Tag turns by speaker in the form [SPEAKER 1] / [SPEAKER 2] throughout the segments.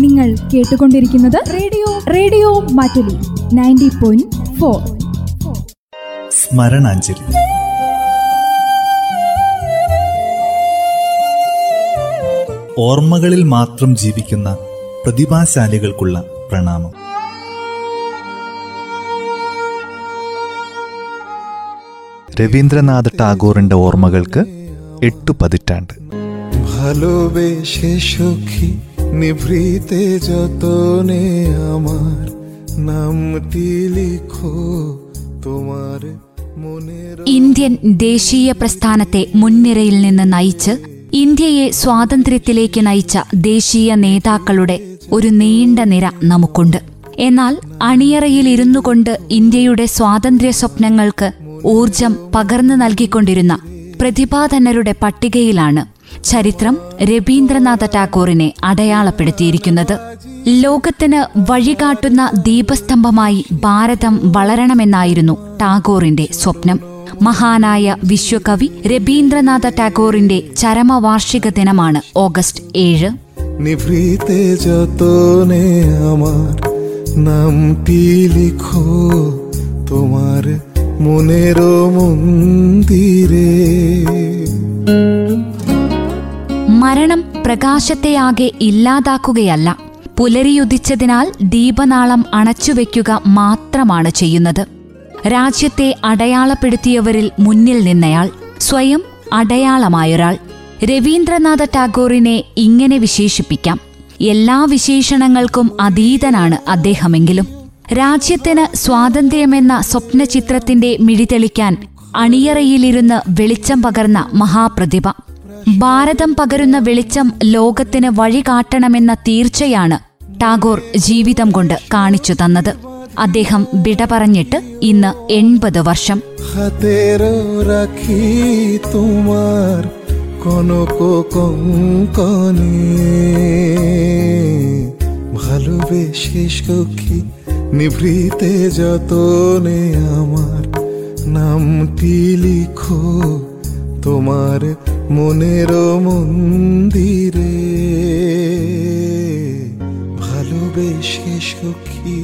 [SPEAKER 1] നിങ്ങൾ കേട്ടുകൊണ്ടിരിക്കുന്നത് radio radio Mattoli ninety point four
[SPEAKER 2] സ്മരണാഞ്ജലി ഓർമ്മകളിൽ മാത്രം ജീവിക്കുന്ന പ്രതിഭാശാലികൾക്കുള്ള പ്രണാമം
[SPEAKER 3] രവീന്ദ്രനാഥ് ടാഗോറിന്റെ ഓർമ്മകൾക്ക് എട്ടു പതിറ്റാണ്ട്
[SPEAKER 4] ভালোবেসে সখী নিভৃতে যতনে আমার নামটি লিখো তোমার মনের
[SPEAKER 5] ഇന്ത്യൻ ദേശീയ പ്രസ്ഥാനത്തെ മുൻനിരയിൽ നിന്ന് നയിച്ച് ഇന്ത്യയെ സ്വാതന്ത്ര്യത്തിലേക്ക് നയിച്ച ദേശീയ നേതാക്കളുടെ ഒരു നീണ്ട നിര നമുക്കുണ്ട് എന്നാൽ അണിയറയിൽ ഇരുന്നു കൊണ്ട് ഇന്ത്യയുടെ സ്വാതന്ത്ര്യ സ്വപ്നങ്ങൾക്ക് ഊർജം പകർന്നു നൽകിക്കൊണ്ടിരുന്ന പ്രതിഭാധനരുടെ പട്ടികയിലാണ് ചരിത്രം രവീന്ദ്രനാഥ ടാഗോറിനെ അടയാളപ്പെടുത്തിയിരിക്കുന്നത് ലോകത്തിന് വഴികാട്ടുന്ന ദീപസ്തംഭമായി ഭാരതം വളരണമെന്നായിരുന്നു ടാഗോറിന്റെ സ്വപ്നം മഹാനായ വിശ്വകവി രവീന്ദ്രനാഥ ടാഗോറിന്റെ ചരമവാർഷിക ദിനമാണ് ഓഗസ്റ്റ് ഏഴ്
[SPEAKER 4] নিভৃতে যতনে আমার নামটি লিখো তোমার মনের মন্দিরে
[SPEAKER 5] മരണം പ്രകാശത്തെയാകെ ഇല്ലാതാക്കുകയല്ല. പുലരിയുദിച്ചതിനാൽ ദീപനാളം അണച്ചുവെക്കുക മാത്രമാണ് ചെയ്യുന്നത്. രാജ്യത്തെ അടയാളപ്പെടുത്തിയവരിൽ മുന്നിൽ നിന്നയാൾ സ്വയം അടയാളമായൊരാൾ. രവീന്ദ്രനാഥ ടാഗോറിനെ ഇങ്ങനെ വിശേഷിപ്പിക്കാം. എല്ലാ വിശേഷണങ്ങൾക്കും അതീതനാണ് അദ്ദേഹമെങ്കിലും. രാജ്യത്തിന് സ്വാതന്ത്ര്യമെന്ന സ്വപ്നചിത്രത്തിന്റെ മിഴിതെളിക്കാൻ അണിയറയിലിരുന്ന് വെളിച്ചം പകർന്ന മഹാപ്രതിഭ. ഭാരതം പകരുന്ന വെളിച്ചം ലോകത്തിന് വഴികാട്ടണമെന്ന തീർച്ചയാണ് ടാഗോർ ജീവിതം കൊണ്ട് കാണിച്ചു തന്നത് അദ്ദേഹം വിട പറഞ്ഞിട്ട് ഇന്ന് എൺപത് വർഷം
[SPEAKER 4] হাতের রাখি তোমার কনক কঙ্কনে ভালোবেসে সখী নিভৃতে যতনে আমার নামটি লিখো তোমার মনের মন্দিরে ভালোবেসে সখী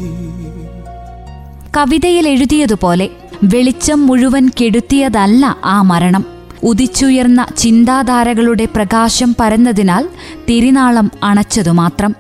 [SPEAKER 5] കവിതയിൽ എഴുതിയതുപോലെ വെളിച്ചം മുഴുവൻ കെടുത്തിയതല്ല ആ മരണം ഉദിച്ചുയർന്ന ചിന്താധാരകളുടെ പ്രകാശം പരന്നതിനാൽ തിരിനാളം അണച്ചതുമാത്രം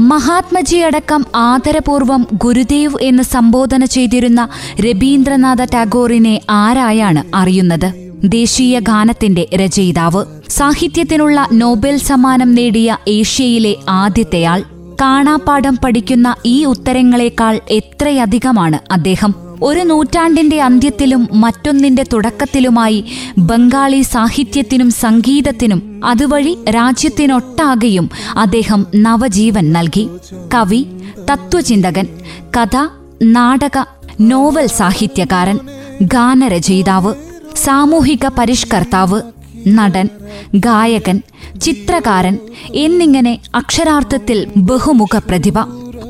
[SPEAKER 5] മഹാത്മജിയടക്കം ആദരപൂർവം ഗുരുദേവ് എന്ന് സംബോധന ചെയ്തിരുന്ന രവീന്ദ്രനാഥ ടാഗോറിനെ ആരായാണ് അറിയുന്നത് ദേശീയ ഗാനത്തിന്റെ രചയിതാവ്. സാഹിത്യത്തിനുള്ള നോബൽ സമ്മാനം നേടിയ ഏഷ്യയിലെ ആദ്യത്തെയാൾ. കാണാപ്പാഠം പഠിക്കുന്ന ഈ ഉത്തരങ്ങളെക്കാൾ എത്രയധികമാണ് അദ്ദേഹം? ഒരു നൂറ്റാണ്ടിന്റെ അന്ത്യത്തിലും മറ്റൊന്നിന്റെ തുടക്കത്തിലുമായി ബംഗാളി സാഹിത്യത്തിനും സംഗീതത്തിനും അതുവഴി രാജ്യത്തിനൊട്ടാകെയും അദ്ദേഹം നവജീവൻ നൽകി. കവി തത്വചിന്തകൻ കഥ നാടക നോവൽ സാഹിത്യകാരൻ ഗാനരചയിതാവ്. സാമൂഹിക പരിഷ്കർത്താവ് നടൻ ഗായകൻ ചിത്രകാരൻ എന്നിങ്ങനെ അക്ഷരാർത്ഥത്തിൽ ബഹുമുഖ പ്രതിഭ.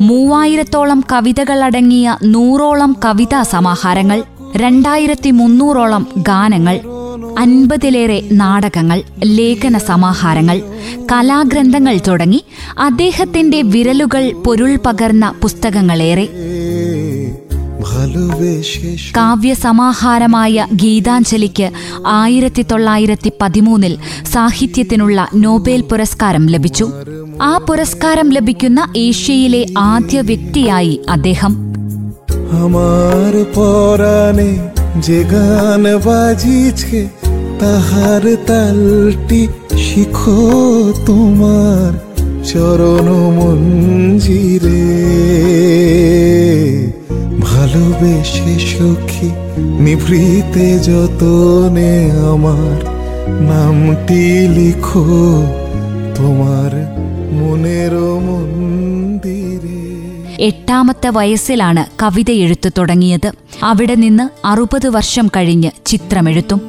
[SPEAKER 5] മൂവായിരത്തോളം കവിതകളടങ്ങിയ നൂറോളം കവിതാ സമാഹാരങ്ങൾ രണ്ടായിരത്തി മുന്നൂറോളം ഗാനങ്ങൾ അൻപതിലേറെ നാടകങ്ങൾ ലേഖന സമാഹാരങ്ങൾ കലാഗ്രന്ഥങ്ങൾ തുടങ്ങി അദ്ദേഹത്തിന്റെ വിരലുകൾ പൊരുൾ പകർന്ന പുസ്തകങ്ങളേറെ. കാവ്യസമാഹാരമായ ഗീതാഞ്ജലിക്ക് ആയിരത്തി തൊള്ളായിരത്തി പതിമൂന്നിൽ സാഹിത്യത്തിനുള്ള നോബേൽ പുരസ്കാരം ലഭിച്ചു ആ പുരസ്കാരം ലഭിക്കുന്ന ഏഷ്യയിലെ ആദ്യ വ്യക്തിയായി അദ്ദേഹം
[SPEAKER 4] আমার পরাণে যে গান বাজিছে তাহার তালটি শিখো তোমার চরণ মঞ্জিরে ভালোবেসে সখী নিভৃতে যতনে আমার নামটি লিখো তোমার মনের মন্দিরে
[SPEAKER 5] എട്ടാമത്തെ വയസ്സിലാണ് കവിത എഴുത്തു തുടങ്ങിയത് അവിടെ നിന്ന് അറുപത് വർഷം കഴിഞ്ഞ് ചിത്രമെഴുത്തും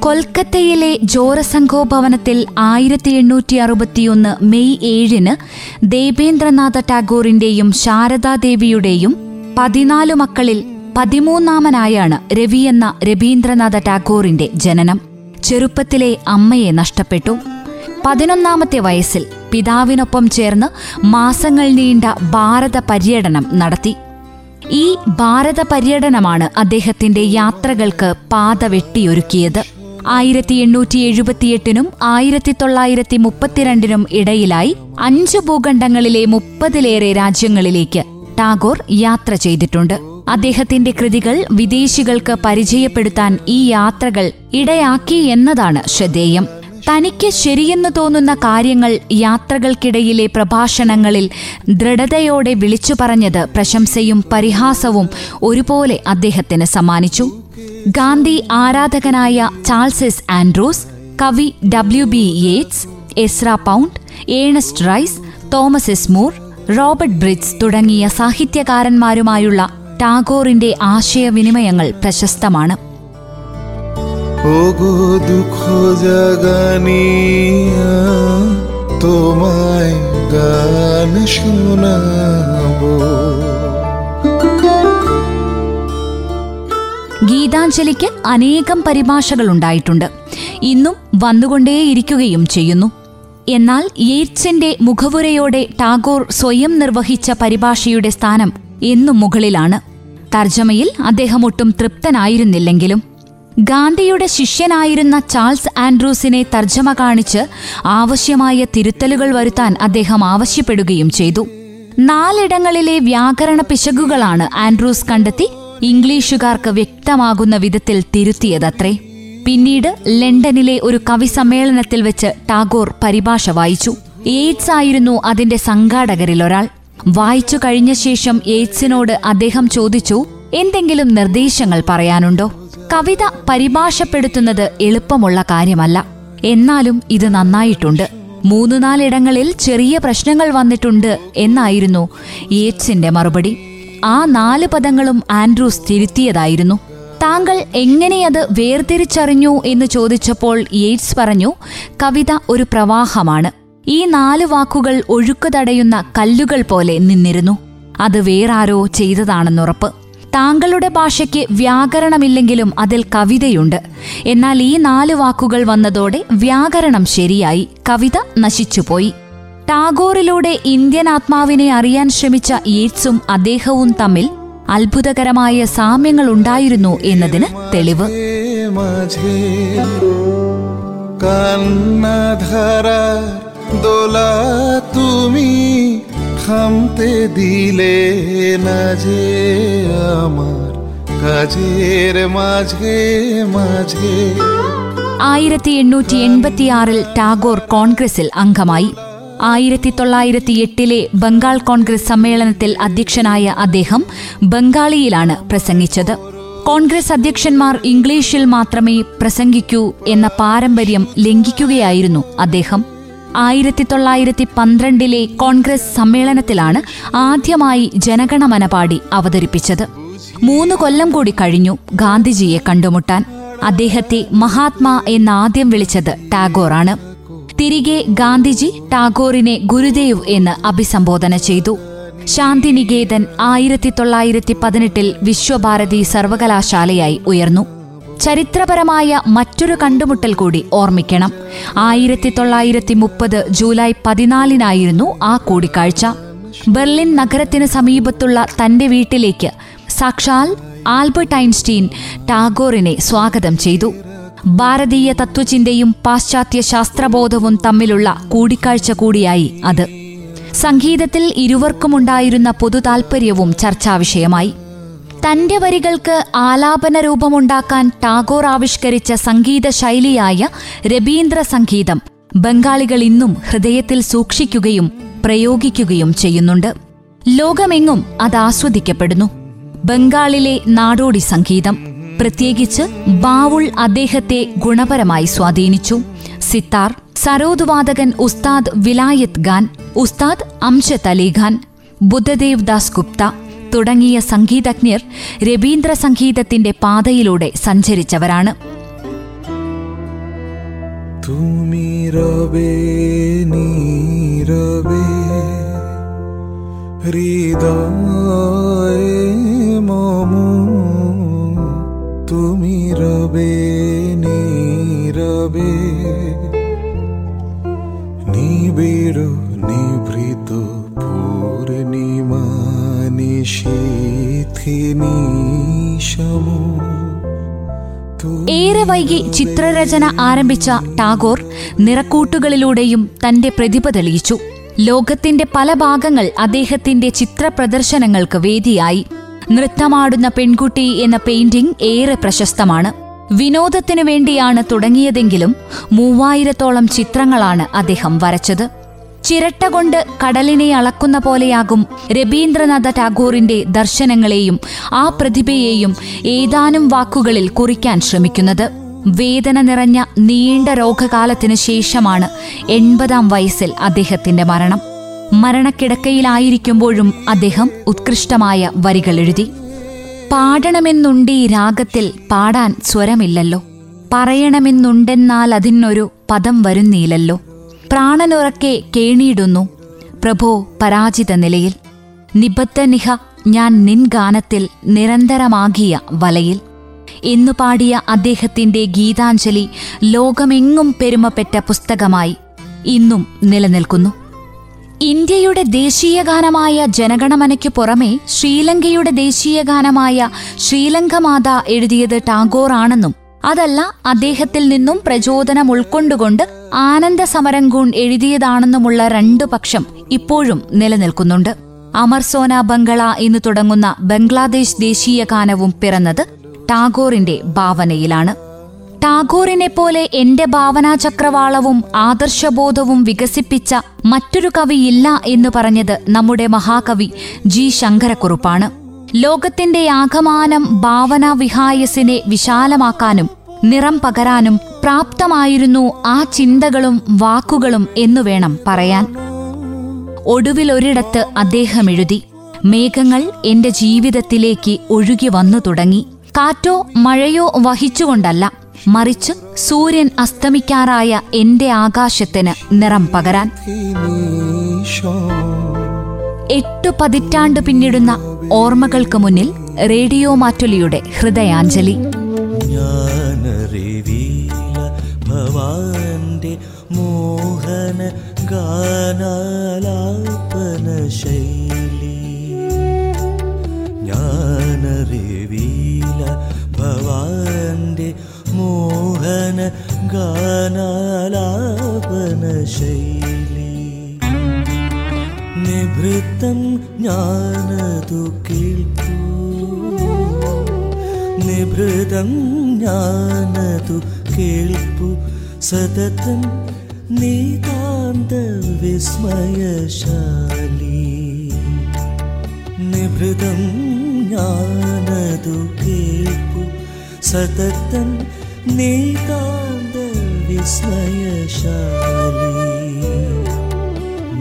[SPEAKER 5] കൊൽക്കത്തയിലെ ജോറസംഘോ ഭവനത്തിൽ ആയിരത്തി എണ്ണൂറ്റി അറുപത്തിയൊന്ന് മെയ് ഏഴിന് ദേവേന്ദ്രനാഥ ടാഗോറിന്റെയും ശാരദാദേവിയുടെയും പതിനാലു മക്കളിൽ പതിമൂന്നാമനായാണ് രവി എന്ന രവീന്ദ്രനാഥ ടാഗോറിന്റെ ജനനം. ചെറുപ്പത്തിലെ അമ്മയെ നഷ്ടപ്പെട്ടു. പതിനൊന്നാമത്തെ വയസ്സിൽ പിതാവിനൊപ്പം ചേർന്ന് മാസങ്ങൾ നീണ്ട ഭാരത പര്യടനം നടത്തി. ഈ ഭാരത പര്യടനമാണ് അദ്ദേഹത്തിന്റെ യാത്രകൾക്ക് പാത വെട്ടിയൊരുക്കിയത്. ആയിരത്തി എണ്ണൂറ്റി എഴുപത്തിയെട്ടിനും ആയിരത്തി തൊള്ളായിരത്തി മുപ്പത്തിരണ്ടിനും ഇടയിലായി അഞ്ച് ഭൂഖണ്ഡങ്ങളിലെ മുപ്പതിലേറെ രാജ്യങ്ങളിലേക്ക് ടാഗോർ യാത്ര ചെയ്തിട്ടുണ്ട്. അദ്ദേഹത്തിന്റെ കൃതികൾ വിദേശികൾക്ക് പരിചയപ്പെടുത്താൻ ഈ യാത്രകൾ ഇടയാക്കി എന്നതാണ് ശ്രദ്ധേയം. തനിക്ക് ശരിയെന്ന് തോന്നുന്ന കാര്യങ്ങൾ യാത്രകൾക്കിടയിലെ പ്രഭാഷണങ്ങളിൽ ദൃഢതയോടെ വിളിച്ചു പറഞ്ഞത് പ്രശംസയും പരിഹാസവും ഒരുപോലെ അദ്ദേഹത്തിന് സമ്മാനിച്ചു. ഗാന്ധി ആരാധകനായ ചാൾസസ് ആൻഡ്രൂസ് കവി W B Yeats Ezra Pound Ernest Rhys Thomas S Moore Robert Bridges തുടങ്ങിയ സാഹിത്യകാരന്മാരുമായുള്ള ടാഗോറിന്റെ ആശയവിനിമയങ്ങൾ പ്രശസ്തമാണ്
[SPEAKER 4] ওগো দুঃখ জাগানিয়া তোমায় গান শোনাবো
[SPEAKER 5] ഗീതാഞ്ജലിക്ക് അനേകം പരിഭാഷകളുണ്ടായിട്ടുണ്ട് ഇന്നും വന്നുകൊണ്ടേയിരിക്കുകയും ചെയ്യുന്നു എന്നാൽ യേറ്റ്സിന്റെ മുഖവുരയോടെ ടാഗോർ സ്വയം നിർവഹിച്ച പരിഭാഷയുടെ സ്ഥാനം എന്നും മുകളിലാണ്. തർജമയിൽ അദ്ദേഹം ഒട്ടും തൃപ്തനായിരുന്നില്ലെങ്കിലും ഗാന്ധിയുടെ ശിഷ്യനായിരുന്ന ചാൾസ് ആൻഡ്രൂസിനെ തർജമ കാണിച്ച് ആവശ്യമായ തിരുത്തലുകൾ വരുത്താൻ അദ്ദേഹം ആവശ്യപ്പെടുകയും ചെയ്തു. നാലിടങ്ങളിലെ വ്യാകരണ പിശകുകളാണ് ആൻഡ്രൂസ് കണ്ടെത്തി ഇംഗ്ലീഷുകാർക്ക് വ്യക്തമാകുന്ന വിധത്തിൽ തിരുത്തിയതത്രേ. പിന്നീട് ലണ്ടനിലെ ഒരു കവി സമ്മേളനത്തിൽ വെച്ച് ടാഗോർ പരിഭാഷ വായിച്ചു. എയ്ഡ്സ് ആയിരുന്നു അതിന്റെ സംഘാടകരിൽ ഒരാൾ. വായിച്ചു കഴിഞ്ഞ ശേഷം എയ്ഡ്സിനോട് അദ്ദേഹം ചോദിച്ചു എന്തെങ്കിലും നിർദ്ദേശങ്ങൾ പറയാനുണ്ടോ? കവിത പരിഭാഷപ്പെടുത്തുന്നത് എളുപ്പമുള്ള കാര്യമല്ല. എന്നാലും ഇത് നന്നായിട്ടുണ്ട്. മൂന്ന് നാലിടങ്ങളിൽ ചെറിയ പ്രശ്നങ്ങൾ വന്നിട്ടുണ്ട് എന്നായിരുന്നു യേറ്റ്സിന്റെ മറുപടി. ആ നാല് പദങ്ങളും ആൻഡ്രൂസ് തിരുത്തിയതായിരുന്നു. താങ്കൾ എങ്ങനെയത് വേർതിരിച്ചറിഞ്ഞു എന്ന് ചോദിച്ചപ്പോൾ യേറ്റ്സ് പറഞ്ഞു കവിത ഒരു പ്രവാഹമാണ്. ഈ നാല് വാക്കുകൾ ഒഴുക്ക് തടയുന്ന കല്ലുകൾ പോലെ നിന്നിരുന്നു. അത് വേറാരോ ചെയ്തതാണെന്നുറപ്പ്. താങ്കളുടെ ഭാഷയ്ക്ക് വ്യാകരണമില്ലെങ്കിലും അതിൽ കവിതയുണ്ട്. എന്നാൽ ഈ നാല് വാക്കുകൾ വന്നതോടെ വ്യാകരണം ശരിയായി. കവിത നശിച്ചുപോയി. ടാഗോറിലൂടെ ഇന്ത്യൻ ആത്മാവിനെ അറിയാൻ ശ്രമിച്ച യേറ്റ്സും അദ്ദേഹവും തമ്മിൽ അത്ഭുതകരമായ സാമ്യങ്ങളുണ്ടായിരുന്നു എന്നതിന് തെളിവ്
[SPEAKER 4] মাঝে কান্না ধারা দোলা তুমি থামতে দিলে না যে আমার কাজের মাঝে মাঝে
[SPEAKER 5] ആയിരത്തി എണ്ണൂറ്റി എൺപത്തിയാറിൽ ടാഗോർ കോൺഗ്രസിൽ അംഗമായി ആയിരത്തി തൊള്ളായിരത്തി എട്ടിലെ ബംഗാൾ കോൺഗ്രസ് സമ്മേളനത്തിൽ അധ്യക്ഷനായ അദ്ദേഹം ബംഗാളിയിലാണ് പ്രസംഗിച്ചത്. കോൺഗ്രസ് അധ്യക്ഷന്മാർ ഇംഗ്ലീഷിൽ മാത്രമേ പ്രസംഗിക്കൂ എന്ന പാരമ്പര്യം ലംഘിക്കുകയായിരുന്നു അദ്ദേഹം. ആയിരത്തി തൊള്ളായിരത്തി പന്ത്രണ്ടിലെ കോൺഗ്രസ് സമ്മേളനത്തിലാണ് ആദ്യമായി ജനഗണമന പാടി അവതരിപ്പിച്ചത്. മൂന്ന് കൊല്ലം കൂടി കഴിഞ്ഞു ഗാന്ധിജിയെ കണ്ടുമുട്ടാൻ. അദ്ദേഹത്തെ മഹാത്മാ എന്നാദ്യം വിളിച്ചത് ടാഗോറാണ്. തിരികെ ഗാന്ധിജി ടാഗോറിനെ ഗുരുദേവ് എന്ന് അഭിസംബോധന ചെയ്തു. ശാന്തിനികേതൻ ആയിരത്തി തൊള്ളായിരത്തി പതിനെട്ടിൽ വിശ്വഭാരതി സർവകലാശാലയായി ഉയർന്നു. ചരിത്രപരമായ മറ്റൊരു കണ്ടുമുട്ടൽ കൂടി ഓർമ്മിക്കണം. ആയിരത്തി തൊള്ളായിരത്തി മുപ്പത് ജൂലൈ പതിനാലിനായിരുന്നു ആ കൂടിക്കാഴ്ച. ബെർലിൻ നഗരത്തിന് സമീപത്തുള്ള തന്റെ വീട്ടിലേക്ക് സാക്ഷാൽ ആൽബർട്ട് ഐൻസ്റ്റീൻ ടാഗോറിനെ സ്വാഗതം ചെയ്തു. ഭാരതീയ തത്വചിന്തയും പാശ്ചാത്യ ശാസ്ത്രബോധവും തമ്മിലുള്ള കൂടിക്കാഴ്ച കൂടിയായി അത്. സംഗീതത്തിൽ ഇരുവർക്കുമുണ്ടായിരുന്ന പൊതു താൽപ്പര്യവും ചർച്ചാവിഷയമായി തന്റെ വരികൾക്ക് ആലാപന രൂപമുണ്ടാക്കാൻ ടാഗോർ ആവിഷ്കരിച്ച സംഗീത ശൈലിയായ രബീന്ദ്ര സംഗീതം ബംഗാളികൾ ഇന്നും ഹൃദയത്തിൽ സൂക്ഷിക്കുകയും പ്രയോഗിക്കുകയും ചെയ്യുന്നുണ്ട്. ലോകമെങ്ങും അത് ആസ്വദിക്കപ്പെടുന്നു. ബംഗാളിലെ നാടോടി സംഗീതം പ്രത്യേകിച്ച് ബാവുൾ അദ്ദേഹത്തെ ഗുണപരമായി സ്വാധീനിച്ചു സിത്താർ സരോദ് വാദകൻ ഉസ്താദ് വിലായത്ത് ഖാൻ ഉസ്താദ് അംഷത് അലി ഖാൻ ബുദ്ധദേവ് ദാസ് ഗുപ്ത തുടങ്ങിയ സംഗീതജ്ഞർ രവീന്ദ്ര സംഗീതത്തിന്റെ പാതയിലൂടെ സഞ്ചരിച്ചവരാണ്
[SPEAKER 4] তুমি রবে নীরবে হৃদয়ে মম তুমি রবে নীরবে নিবিড় নিভৃত পূর্ণিমা নিশীথিনী সমু
[SPEAKER 5] ഏറെ വൈകി ചിത്രരചന ആരംഭിച്ച ടാഗോർ നിറക്കൂട്ടുകളിലൂടെയും തന്റെ പ്രതിഭ തെളിയിച്ചു ലോകത്തിന്റെ പല ഭാഗങ്ങൾ അദ്ദേഹത്തിന്റെ ചിത്ര പ്രദർശനങ്ങൾക്ക് വേദിയായി നൃത്തമാടുന്ന പെൺകുട്ടി എന്ന പെയിന്റിംഗ് ഏറെ പ്രശസ്തമാണ്. വിനോദത്തിനു വേണ്ടിയാണ് തുടങ്ങിയതെങ്കിലും മൂവായിരത്തോളം ചിത്രങ്ങളാണ് അദ്ദേഹം വരച്ചത്. ചിരട്ട കൊണ്ട് കടലിനെ അളക്കുന്ന പോലെയാകും രവീന്ദ്രനാഥ ടാഗോറിന്റെ ദർശനങ്ങളെയും ആ പ്രതിഭയെയും ഏതാനും വാക്കുകളിൽ കുറിക്കാൻ ശ്രമിക്കുന്നത്. വേദന നിറഞ്ഞ നീണ്ട രോഗകാലത്തിനു ശേഷമാണ് എൺപതാം വയസ്സിൽ അദ്ദേഹത്തിന്റെ മരണം. മരണക്കിടക്കയിലായിരിക്കുമ്പോഴും അദ്ദേഹം ഉത്കൃഷ്ടമായ വരികൾ എഴുതി. പാടണമെന്നുണ്ട് ഈ രാഗത്തിൽ പാടാൻ സ്വരമില്ലല്ലോ. പറയണമെന്നുണ്ടെന്നാൽ അതിനൊരു പദം വരുന്നില്ലല്ലോ പ്രാണനുറക്കെ കേണിയിടുന്നു പ്രഭോ പരാജിത നിലയിൽ. നിബദ്ധനിഹ ഞാൻ നിൻ ഗാനത്തിൽ നിരന്തരമാകിയ വലയിൽ. എന്നു പാടിയ അദ്ദേഹത്തിന്റെ ഗീതാഞ്ജലി ലോകമെങ്ങും പെരുമപ്പെട്ട പുസ്തകമായി ഇന്നും നിലനിൽക്കുന്നു. ഇന്ത്യയുടെ ദേശീയഗാനമായ ജനഗണമനയ്ക്കു പുറമെ ശ്രീലങ്കയുടെ ദേശീയഗാനമായ ശ്രീലങ്കമാത എഴുതിയത് ടാഗോർ ആണെന്നും അതല്ല അദ്ദേഹത്തിൽ നിന്നും പ്രചോദനം ഉൾക്കൊണ്ടുകൊണ്ട് ആനന്ദ സമരംഗൂൺ എഴുതിയതാണെന്നുമുള്ള രണ്ടു പക്ഷം ഇപ്പോഴും നിലനിൽക്കുന്നുണ്ട്. അമർസോന ബംഗള എന്ന് തുടങ്ങുന്ന ബംഗ്ലാദേശ് ദേശീയ ഗാനവും പിറന്നത് ടാഗോറിന്റെ ഭാവനയിലാണ്. ടാഗോറിനെ പോലെ എന്റെ ഭാവനാ ചക്രവാളവും ആദർശബോധവും വികസിപ്പിച്ച മറ്റൊരു കവിയില്ല എന്ന് പറഞ്ഞത് നമ്മുടെ മഹാകവി ജി ശങ്കരക്കുറുപ്പാണ്. ലോകത്തിന്റെ ആകമാനം ഭാവനാ വിഹായസിനെ വിശാലമാക്കാനും നിറം പകരാനും പ്രാപ്തമായിരുന്നു ആ ചിന്തകളും വാക്കുകളും എന്നു വേണം പറയാൻ. ഒടുവിലൊരിടത്ത് അദ്ദേഹം എഴുതി മേഘങ്ങൾ എന്റെ ജീവിതത്തിലേക്ക് ഒഴുകി വന്നു തുടങ്ങി. കാറ്റോ മഴയോ വഹിച്ചുകൊണ്ടല്ല. മറിച്ച് സൂര്യൻ അസ്തമിക്കാറായ എന്റെ ആകാശത്തിന് നിറം പകരാൻ. എട്ടു പതിറ്റാണ്ട് പിന്നിടുന്ന ഓർമ്മകൾക്ക് മുന്നിൽ റേഡിയോ മാറ്റുലിയുടെ ഹൃദയാഞ്ജലി.
[SPEAKER 6] മോഹന ഗാനാലാപന ശൈലി गान गानालापनशैली निभृतं ज्ञान कीर्तु। निभृतं ज्ञानतु केल्पु सततं नितान्तविस्मयशाली। निभृतं ज्ञान केल्पु सततं निकान्त विश्वयशाले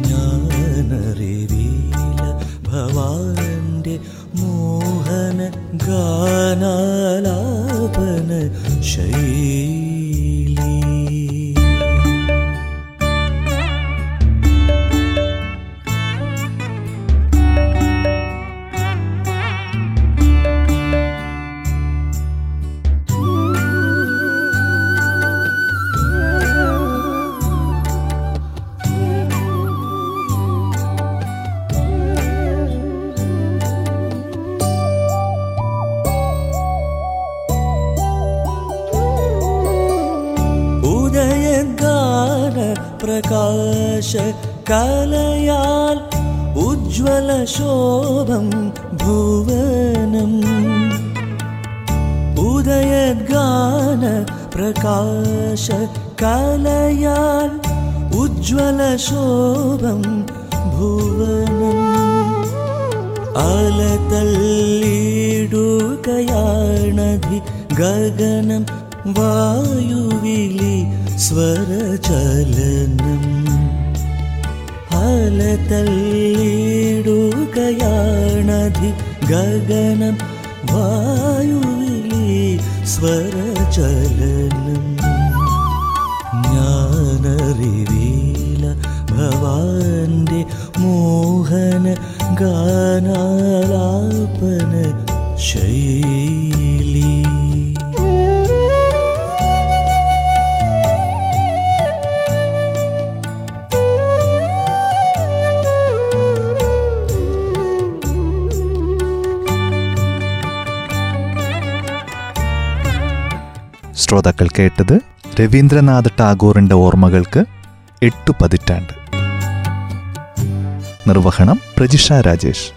[SPEAKER 6] ज्ञान रे मोहन गानालापन शै भुवनम् उदयगान प्रकाशकलया उज्ज्वलशोभं भुवनम् अलतल्लीडुकयाणधि गगनं वायुविलि स्वरचलनम् സ്വരചലനം അലതള്ളിടുകയാണധി ഗഗനം. വായുവിലി സ്വരചലനം. ഞാനറിവീല ഭവാന്റെ മോഹന ഗാനാലാപന ശൈലി
[SPEAKER 3] ശ്രോതാക്കൾ കേട്ടത് രവീന്ദ്രനാഥ് ടാഗോറിന്റെ ഓർമ്മകൾക്ക് എട്ടു പതിറ്റാണ്ട്. നിർവഹണം പ്രജിഷ രാജേഷ്.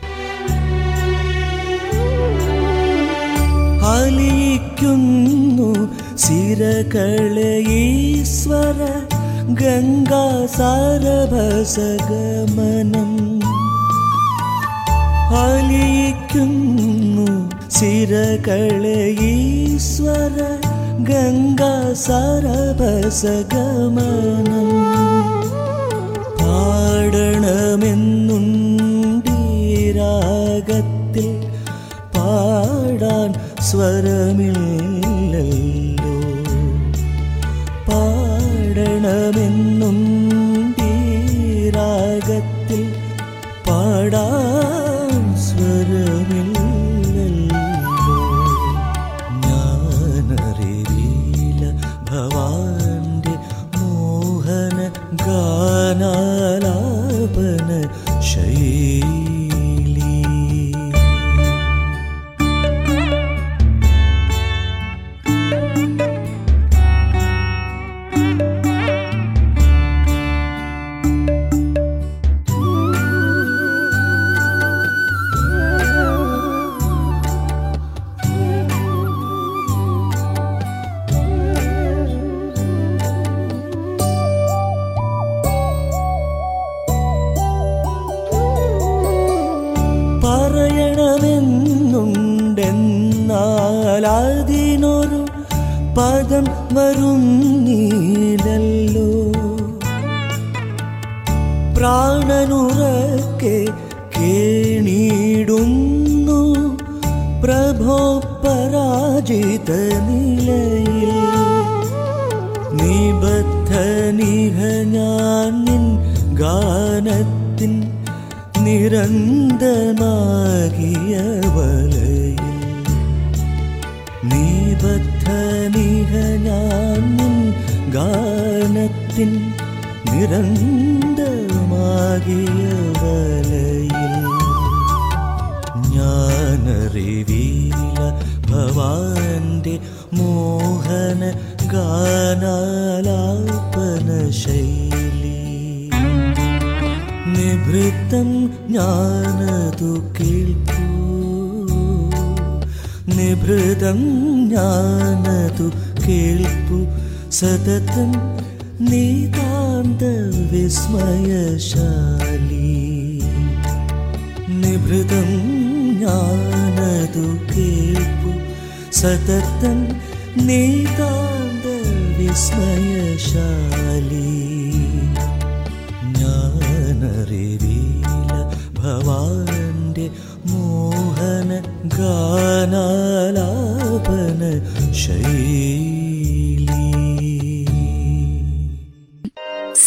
[SPEAKER 6] അലിയിക്കുന്നു സിരകളെ ഈശ്വര ഗംഗാ സാരഭസഗമനം. അലിയിക്കുന്നു സിരകളെ ഈശ്വര ഗംഗാ സാരഭസഗമനം പാടണമെന്നുണ്ടീരാഗത്തിൽ പാടാൻ സ്വരമില്ലല്ലോ പ്രാണനുറക്കെ കേണിടുന്നു പ്രഭോ പരാജിത നിലയിൽ നിബദ്ധ നിഹ ഞാൻ നിൻ ഗാനത്തിൻ നിരന്തമാകിയ വലയിൽ നിബദ്ധ നിഹ ഞാൻ നിൻ ഗാനത്തിൻ നിരന്തമാകിയ വലയിൽ ഞാനറിവീല ഭവാന്റെ മോഹന ഗാനാലാപന ശൈലി. നിഭൃത്തം ഞാനതു കേൾക്കൂ. നിഭൃതം ഞാനതു കേൾപ്പു. സതതം नितान्तविस्मयशाली। निभृतं ज्ञानदुःखेपु सततं नितान्तविस्मयशाली। ज्ञान ऋ मोहन गानालापन शयी